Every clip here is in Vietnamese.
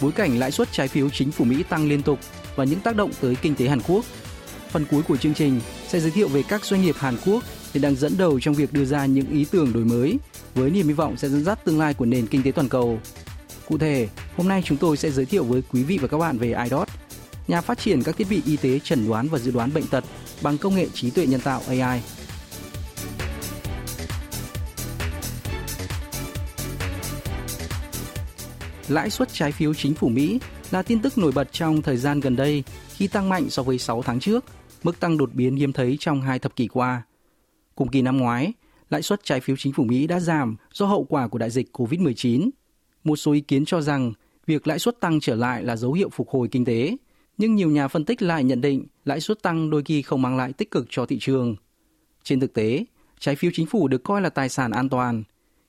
bối cảnh lãi suất trái phiếu chính phủ Mỹ tăng liên tục và những tác động tới kinh tế Hàn Quốc. Phần cuối của chương trình sẽ giới thiệu về các doanh nghiệp Hàn Quốc hiện đang dẫn đầu trong việc đưa ra những ý tưởng đổi mới với niềm hy vọng sẽ dẫn dắt tương lai của nền kinh tế toàn cầu. Cụ thể, hôm nay chúng tôi sẽ giới thiệu với quý vị và các bạn về IDOT, nhà phát triển các thiết bị y tế chẩn đoán và dự đoán bệnh tật bằng công nghệ trí tuệ nhân tạo AI. Lãi suất trái phiếu chính phủ Mỹ là tin tức nổi bật trong thời gian gần đây khi tăng mạnh so với 6 tháng trước, mức tăng đột biến hiếm thấy trong hai thập kỷ qua. Cùng kỳ năm ngoái, lãi suất trái phiếu chính phủ Mỹ đã giảm do hậu quả của đại dịch COVID-19. Một số ý kiến cho rằng việc lãi suất tăng trở lại là dấu hiệu phục hồi kinh tế, nhưng nhiều nhà phân tích lại nhận định lãi suất tăng đôi khi không mang lại tích cực cho thị trường. Trên thực tế, trái phiếu chính phủ được coi là tài sản an toàn.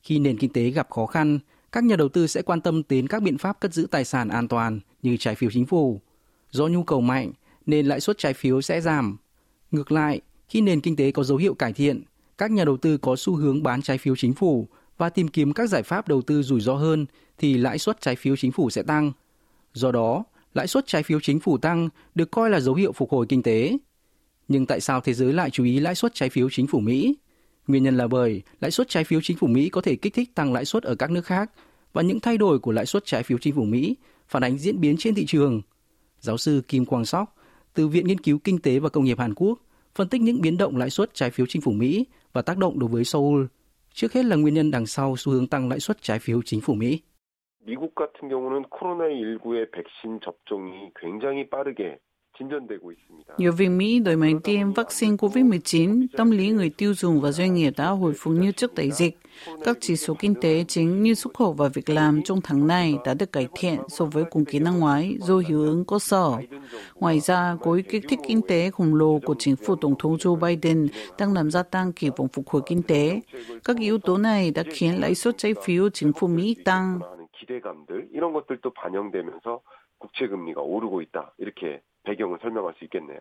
Khi nền kinh tế gặp khó khăn, các nhà đầu tư sẽ quan tâm đến các biện pháp cất giữ tài sản an toàn như trái phiếu chính phủ. Do nhu cầu mạnh nên lãi suất trái phiếu sẽ giảm. Ngược lại, khi nền kinh tế có dấu hiệu cải thiện, các nhà đầu tư có xu hướng bán trái phiếu chính phủ và tìm kiếm các giải pháp đầu tư rủi ro hơn thì lãi suất trái phiếu chính phủ sẽ tăng. Do đó, lãi suất trái phiếu chính phủ tăng được coi là dấu hiệu phục hồi kinh tế. Nhưng tại sao thế giới lại chú ý lãi suất trái phiếu chính phủ Mỹ? Nguyên nhân là bởi lãi suất trái phiếu chính phủ Mỹ có thể kích thích tăng lãi suất ở các nước khác và những thay đổi của lãi suất trái phiếu chính phủ Mỹ phản ánh diễn biến trên thị trường. Giáo sư Kim Quang Sok từ Viện Nghiên cứu Kinh tế và Công nghiệp Hàn Quốc phân tích những biến động lãi suất trái phiếu chính phủ Mỹ và tác động đối với Seoul. Trước hết là nguyên nhân đằng sau xu hướng tăng lãi suất trái phiếu chính phủ Mỹ. 미국 같은 경우는 코로나19의 백신 접종이 굉장히 빠르게 Nhiều việc Mỹ đẩy mạnh tiêm vaccine COVID-19, tâm lý người tiêu dùng và doanh nghiệp đã hồi phục như trước đại dịch. Các chỉ số kinh tế chính như xuất khẩu và việc làm trong tháng này đã được cải thiện so với cùng kỳ năm ngoái do hiệu ứng cơ sở. Ngoài ra, gói kích thích kinh tế khổng lồ của chính phủ Tổng thống Joe Biden đang làm gia tăng kỳ vọng phục hồi kinh tế. Các yếu tố này đã khiến lãi suất trái phiếu chính phủ Mỹ tăng. 기대감들 이런 것들도 반영되면서 국채 금리가 오르고 있다 이렇게 배경을 설명할 수 있겠네요.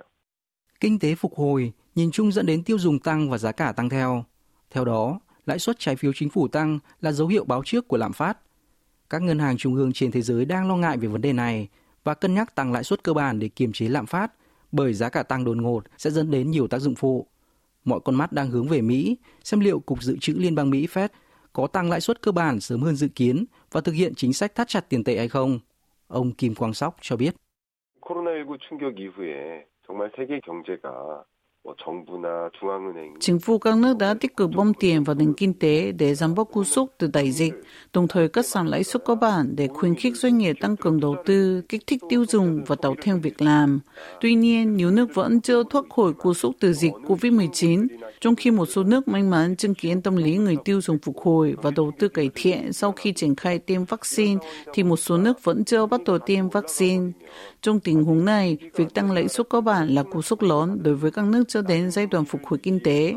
Kinh tế phục hồi nhìn chung dẫn đến tiêu dùng tăng và giá cả tăng theo. Theo đó, lãi suất trái phiếu chính phủ tăng là dấu hiệu báo trước của lạm phát. Các ngân hàng trung ương trên thế giới đang lo ngại về vấn đề này và cân nhắc tăng lãi suất cơ bản để kiềm chế lạm phát bởi giá cả tăng đột ngột sẽ dẫn đến nhiều tác dụng phụ. Mọi con mắt đang hướng về Mỹ xem liệu Cục Dự trữ Liên bang Mỹ Fed có tăng lãi suất cơ bản sớm hơn dự kiến và thực hiện chính sách thắt chặt tiền tệ hay không. Ông Kim Quang Sóc cho biết. 코로나19 충격 이후에 정말 세계 경제가 Chính phủ các nước đã tích cực bơm tiền vào nền kinh tế để giảm bớt cú sốc từ đại dịch, đồng thời cắt giảm lãi suất cơ bản để khuyến khích doanh nghiệp tăng cường đầu tư, kích thích tiêu dùng và tạo thêm việc làm. Tuy nhiên, nhiều nước vẫn chưa thoát khỏi cú sốc từ dịch COVID-19, trong khi một số nước may mắn chứng kiến tâm lý người tiêu dùng phục hồi và đầu tư cải thiện sau khi triển khai tiêm vaccine, thì một số nước vẫn chưa bắt đầu tiêm vaccine. Trong tình huống này, việc tăng lãi suất cơ bản là cú sốc lớn đối với các nước cho đến giai đoạn phục hồi kinh tế.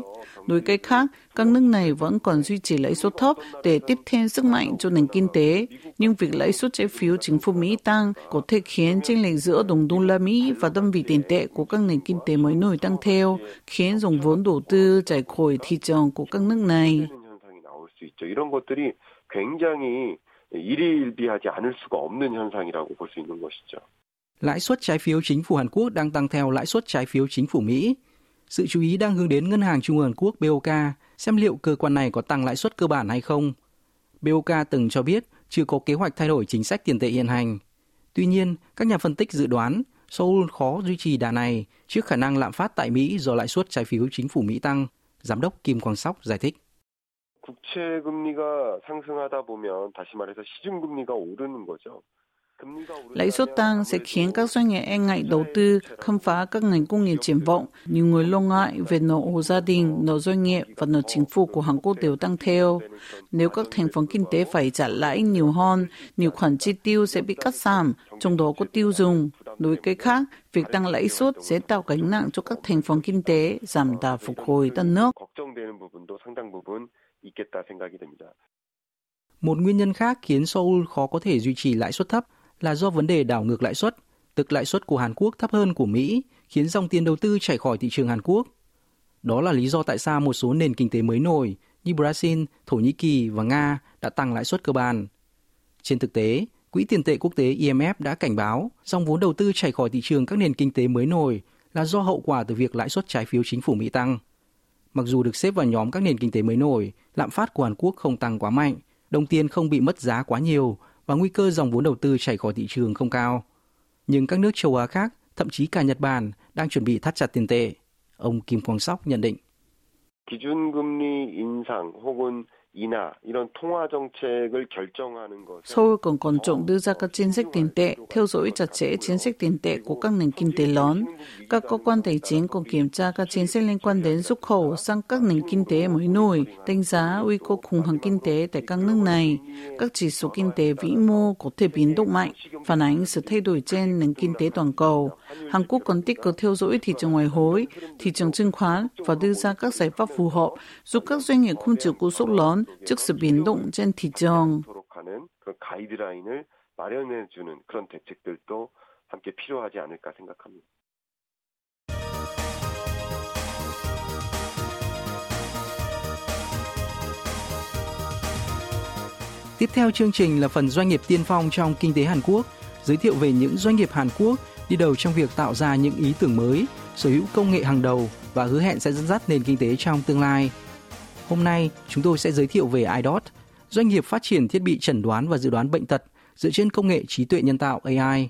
Đối cách khác, các nước này vẫn còn duy trì lãi suất thấp để tiếp thêm sức mạnh cho nền kinh tế, nhưng việc lãi suất trái phiếu chính phủ Mỹ tăng có thể khiến chênh lệch giữa đồng đô la Mỹ và đơn vị tiền tệ của các nền kinh tế mới nổi tăng theo, khiến dòng vốn đầu tư chảy khỏi thị trường của các nước này. 이런 것들이 굉장히 일희일비하지 않을 수가 없는 현상이라고 볼 수 있는 것이죠. Lãi suất trái phiếu chính phủ Hàn Quốc đang tăng theo lãi suất trái phiếu chính phủ Mỹ. Sự chú ý đang hướng đến Ngân hàng Trung ương Hàn Quốc BOK xem liệu cơ quan này có tăng lãi suất cơ bản hay không. BOK từng cho biết chưa có kế hoạch thay đổi chính sách tiền tệ hiện hành. Tuy nhiên, các nhà phân tích dự đoán Seoul khó duy trì đà này trước khả năng lạm phát tại Mỹ do lãi suất trái phiếu chính phủ Mỹ tăng. Giám đốc Kim Quang Sóc giải thích. 국채 금리가 상승하다 보면 다시 말해서 시중 금리가 오르는 거죠. Lãi suất tăng sẽ khiến các doanh nghiệp e ngại đầu tư, khám phá các ngành công nghiệp triển vọng. Nhiều người lo ngại về nợ hộ gia đình, nợ doanh nghiệp và nợ chính phủ của Hàn Quốc đều tăng theo. Nếu các thành phần kinh tế phải trả lãi nhiều hơn, nhiều khoản chi tiêu sẽ bị cắt giảm, trong đó có tiêu dùng. Đối với khác, việc tăng lãi suất sẽ tạo gánh nặng cho các thành phần kinh tế, giảm đà phục hồi đất nước. Một nguyên nhân khác khiến Seoul khó có thể duy trì lãi suất thấp là do vấn đề đảo ngược lãi suất, tức lãi suất của Hàn Quốc thấp hơn của Mỹ, khiến dòng tiền đầu tư chảy khỏi thị trường Hàn Quốc. Đó là lý do tại sao một số nền kinh tế mới nổi như Brazil, Thổ Nhĩ Kỳ và Nga đã tăng lãi suất cơ bản. Trên thực tế, Quỹ tiền tệ quốc tế IMF đã cảnh báo dòng vốn đầu tư chảy khỏi thị trường các nền kinh tế mới nổi là do hậu quả từ việc lãi suất trái phiếu chính phủ Mỹ tăng. Mặc dù được xếp vào nhóm các nền kinh tế mới nổi, lạm phát của Hàn Quốc không tăng quá mạnh, đồng tiền không bị mất giá quá nhiều và nguy cơ dòng vốn đầu tư chảy khỏi thị trường không cao. Nhưng các nước châu Á khác, thậm chí cả Nhật Bản, đang chuẩn bị thắt chặt tiền tệ. Ông Kim Quang Sóc nhận định. 기준금리 인상 혹은 이나 이런 통화 정책을 결정하는 것. Seoul còn quan trọng đưa ra các chính sách tiền tệ, theo dõi chặt chẽ chính sách tiền tệ của các nền kinh tế lớn. Các cơ quan tài chính còn kiểm tra các chính sách liên quan đến xuất khẩu sang các nền kinh tế mới nổi, đánh giá nguy cơ khủng hoảng kinh tế tại các nước này. Các chỉ số kinh tế vĩ mô có thể biến động mạnh, phản ánh sự thay đổi trên nền kinh tế toàn cầu. Hàn Quốc còn tích cực theo dõi thị trường ngoại hối, thị trường chứng khoán và đưa ra các giải pháp phù hợp giúp các doanh nghiệp không chịu cú sốc lớn 즉 biến trên thị trường. 하는 그 가이드라인을 마련해 주는 그런 대책들도 함께 필요하지 않을까 생각합니다. Tiếp theo chương trình là phần doanh nghiệp tiên phong trong kinh tế Hàn Quốc, giới thiệu về những doanh nghiệp Hàn Quốc đi đầu trong việc tạo ra những ý tưởng mới, sở hữu công nghệ hàng đầu và hứa hẹn sẽ dẫn dắt nền kinh tế trong tương lai. Hôm nay, chúng tôi sẽ giới thiệu về iDot, doanh nghiệp phát triển thiết bị chẩn đoán và dự đoán bệnh tật dựa trên công nghệ trí tuệ nhân tạo AI.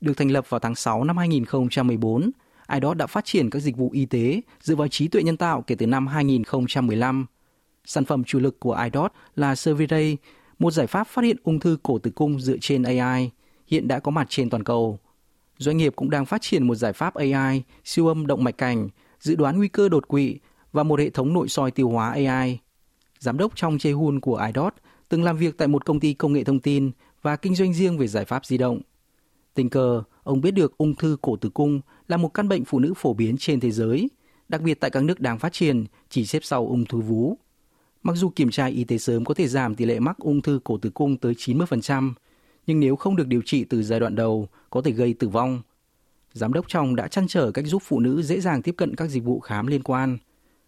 Được thành lập vào tháng 6 năm 2014, iDot đã phát triển các dịch vụ y tế dựa vào trí tuệ nhân tạo kể từ năm 2015. Sản phẩm chủ lực của iDot là Survey, một giải pháp phát hiện ung thư cổ tử cung dựa trên AI, hiện đã có mặt trên toàn cầu. Doanh nghiệp cũng đang phát triển một giải pháp AI siêu âm động mạch cảnh, dự đoán nguy cơ đột quỵ và một hệ thống nội soi tiêu hóa AI. Giám đốc trong Jae-hun của iDot từng làm việc tại một công ty công nghệ thông tin và kinh doanh riêng về giải pháp di động. Tình cờ, ông biết được ung thư cổ tử cung là một căn bệnh phụ nữ phổ biến trên thế giới, đặc biệt tại các nước đang phát triển, chỉ xếp sau ung thư vú. Mặc dù kiểm tra y tế sớm có thể giảm tỷ lệ mắc ung thư cổ tử cung tới 90%, nhưng nếu không được điều trị từ giai đoạn đầu, có thể gây tử vong. Giám đốc trong đã chăn trở cách giúp phụ nữ dễ dàng tiếp cận các dịch vụ khám liên quan –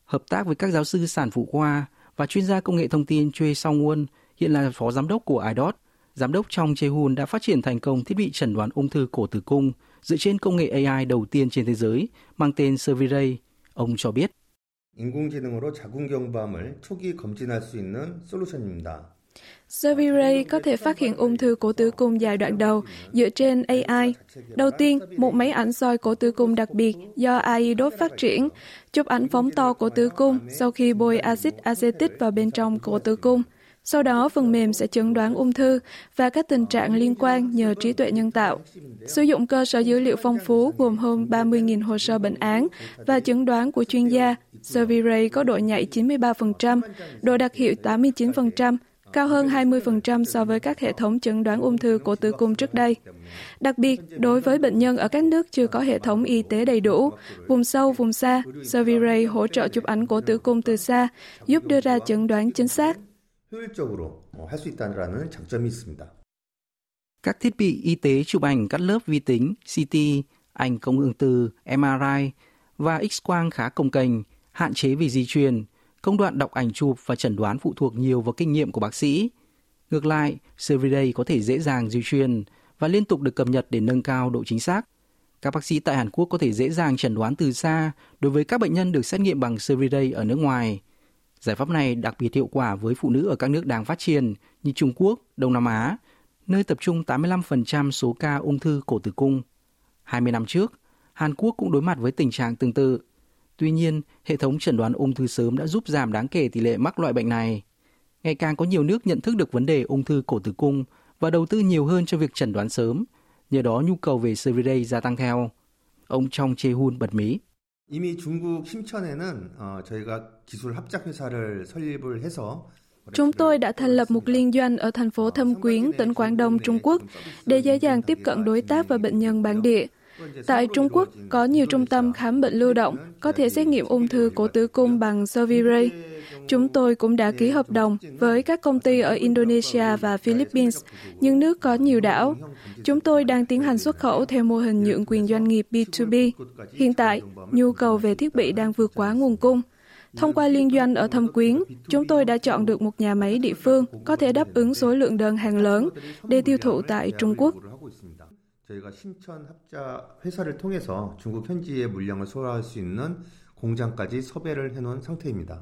hợp tác với các giáo sư sản phụ khoa và chuyên gia công nghệ thông tin Choi Song Won, hiện là phó giám đốc của IDOT. Giám đốc trong Chehun đã phát triển thành công thiết bị chẩn đoán ung thư cổ tử cung dựa trên công nghệ AI đầu tiên trên thế giới mang tên Survey. Ông cho biết. 인공지능으로 자궁경부암을 초기 검진할 수 있는 솔루션입니다. Survey có thể phát hiện ung thư cổ tử cung giai đoạn đầu dựa trên AI. Đầu tiên, một máy ảnh soi cổ tử cung đặc biệt do AI đốt phát triển, chụp ảnh phóng to cổ tử cung sau khi bôi axit acetic vào bên trong cổ tử cung. Sau đó, phần mềm sẽ chẩn đoán ung thư và các tình trạng liên quan nhờ trí tuệ nhân tạo. Sử dụng cơ sở dữ liệu phong phú gồm hơn 30.000 hồ sơ bệnh án và chẩn đoán của chuyên gia, Survey có độ nhạy 93%, độ đặc hiệu 89%, cao hơn 20% so với các hệ thống chẩn đoán ung thư cổ tử cung trước đây. Đặc biệt, đối với bệnh nhân ở các nước chưa có hệ thống y tế đầy đủ, vùng sâu, vùng xa, Survey hỗ trợ chụp ảnh cổ tử cung từ xa, giúp đưa ra chẩn đoán chính xác. Các thiết bị y tế chụp ảnh cắt lớp vi tính, CT, ảnh công hưởng từ, MRI và X-quang khá công kềnh, hạn chế về di truyền, công đoạn đọc ảnh chụp và chẩn đoán phụ thuộc nhiều vào kinh nghiệm của bác sĩ. Ngược lại, Survey có thể dễ dàng di truyền và liên tục được cập nhật để nâng cao độ chính xác. Các bác sĩ tại Hàn Quốc có thể dễ dàng chẩn đoán từ xa đối với các bệnh nhân được xét nghiệm bằng Survey ở nước ngoài. Giải pháp này đặc biệt hiệu quả với phụ nữ ở các nước đang phát triển như Trung Quốc, Đông Nam Á, nơi tập trung 85% số ca ung thư cổ tử cung. 20 năm trước, Hàn Quốc cũng đối mặt với tình trạng tương tự. Tuy nhiên, hệ thống chẩn đoán ung thư sớm đã giúp giảm đáng kể tỷ lệ mắc loại bệnh này. Ngày càng có nhiều nước nhận thức được vấn đề ung thư cổ tử cung và đầu tư nhiều hơn cho việc chẩn đoán sớm. Nhờ đó nhu cầu về survey gia tăng theo. Ông Trong Chê-hun bật mí. 이미 중국 심천에는 어, 저희가 기술 합작 회사를 설립을 해서 Chúng tôi đã thành lập một liên doanh ở thành phố Thâm Quyến, tỉnh Quảng Đông, Trung Quốc, để dễ dàng tiếp cận đối tác và bệnh nhân bản địa. Tại Trung Quốc, có nhiều trung tâm khám bệnh lưu động, có thể xét nghiệm ung thư cổ tử cung bằng Survey. Chúng tôi cũng đã ký hợp đồng với các công ty ở Indonesia và Philippines, những nước có nhiều đảo. Chúng tôi đang tiến hành xuất khẩu theo mô hình nhượng quyền doanh nghiệp B2B. Hiện tại, nhu cầu về thiết bị đang vượt quá nguồn cung. Thông qua liên doanh ở Thâm Quyến, chúng tôi đã chọn được một nhà máy địa phương có thể đáp ứng số lượng đơn hàng lớn để tiêu thụ tại Trung Quốc. 저희가 신천 합자 회사를 통해서 중국 현지의 물량을 소화할 수 있는 공장까지 섭외를 해놓은 상태입니다.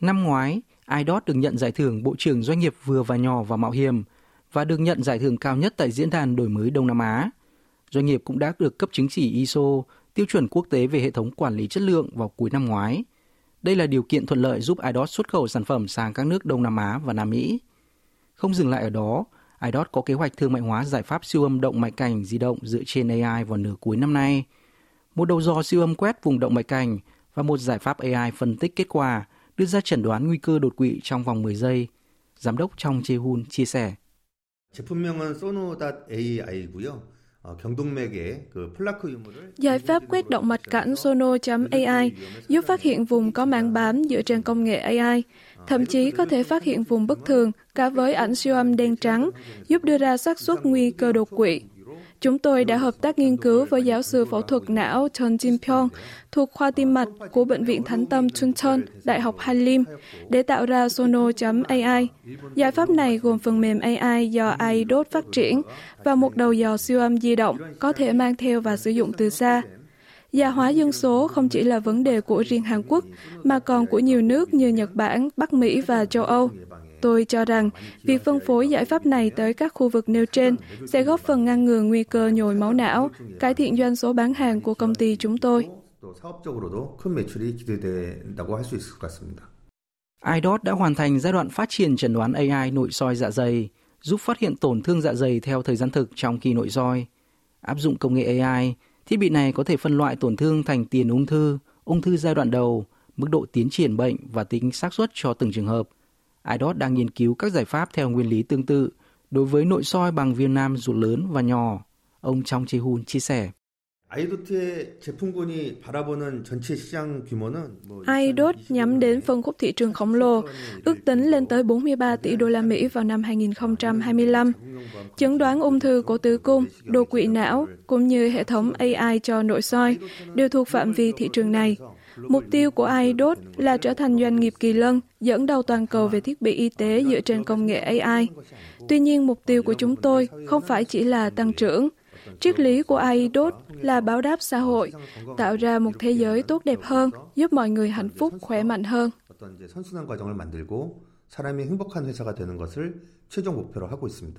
Năm ngoái, IDOT được nhận giải thưởng Bộ trưởng Doanh nghiệp vừa và nhỏ và mạo hiểm và được nhận giải thưởng cao nhất tại Diễn đàn Đổi mới Đông Nam Á. Doanh nghiệp cũng đã được cấp chứng chỉ ISO, tiêu chuẩn quốc tế về hệ thống quản lý chất lượng vào cuối năm ngoái. Đây là điều kiện thuận lợi giúp IDOT xuất khẩu sản phẩm sang các nước Đông Nam Á và Nam Mỹ. Không dừng lại ở đó, IDOT có kế hoạch thương mại hóa giải pháp siêu âm động mạch cảnh di động dựa trên AI vào nửa cuối năm nay. Một đầu dò siêu âm quét vùng động mạch cảnh và một giải pháp AI phân tích kết quả đưa ra chẩn đoán nguy cơ đột quỵ trong vòng 10 giây. Giám đốc Trong Chê Hun chia sẻ. 제품명은 sono.ai고요. Giải pháp quét động mạch cảnh Sono.ai giúp phát hiện vùng có mảng bám dựa trên công nghệ AI, thậm chí có thể phát hiện vùng bất thường cả với ảnh siêu âm đen trắng, giúp đưa ra xác suất nguy cơ đột quỵ. Chúng tôi đã hợp tác nghiên cứu với giáo sư phẫu thuật não Chun Jin Pyong thuộc khoa tim mạch của Bệnh viện Thánh Tâm Chuncheon, Đại học Hanlim để tạo ra Sono.ai. Giải pháp này gồm phần mềm AI do iDot phát triển và một đầu dò siêu âm di động có thể mang theo và sử dụng từ xa. Già hóa dân số không chỉ là vấn đề của riêng Hàn Quốc, mà còn của nhiều nước như Nhật Bản, Bắc Mỹ và châu Âu. Tôi cho rằng việc phân phối giải pháp này tới các khu vực nêu trên sẽ góp phần ngăn ngừa nguy cơ nhồi máu não, cải thiện doanh số bán hàng của công ty chúng tôi. IDOT đã hoàn thành giai đoạn phát triển chẩn đoán AI nội soi dạ dày, giúp phát hiện tổn thương dạ dày theo thời gian thực trong kỳ nội soi. Áp dụng công nghệ AI, thiết bị này có thể phân loại tổn thương thành tiền ung thư, ung thư giai đoạn đầu, mức độ tiến triển bệnh và tính xác suất cho từng trường hợp. IDOT đang nghiên cứu các giải pháp theo nguyên lý tương tự đối với nội soi bằng viêm nam ruột lớn và nhỏ. Ông Trong Chê Hun chia sẻ. iDot nhắm đến phân khúc thị trường khổng lồ, ước tính lên tới 43 tỷ đô la Mỹ vào năm 2025. Chẩn đoán ung thư của tử cung, đột quỵ não cũng như hệ thống AI cho nội soi đều thuộc phạm vi thị trường này. Mục tiêu của iDot là trở thành doanh nghiệp kỳ lân dẫn đầu toàn cầu về thiết bị y tế dựa trên công nghệ AI. Tuy nhiên, mục tiêu của chúng tôi không phải chỉ là tăng trưởng. Triết lý của iDot là báo đáp xã hội, tạo ra một thế giới tốt đẹp hơn, giúp mọi người hạnh phúc, khỏe mạnh hơn. 사람이 행복한 회사가 되는 것을 최종 목표로 하고 있습니다.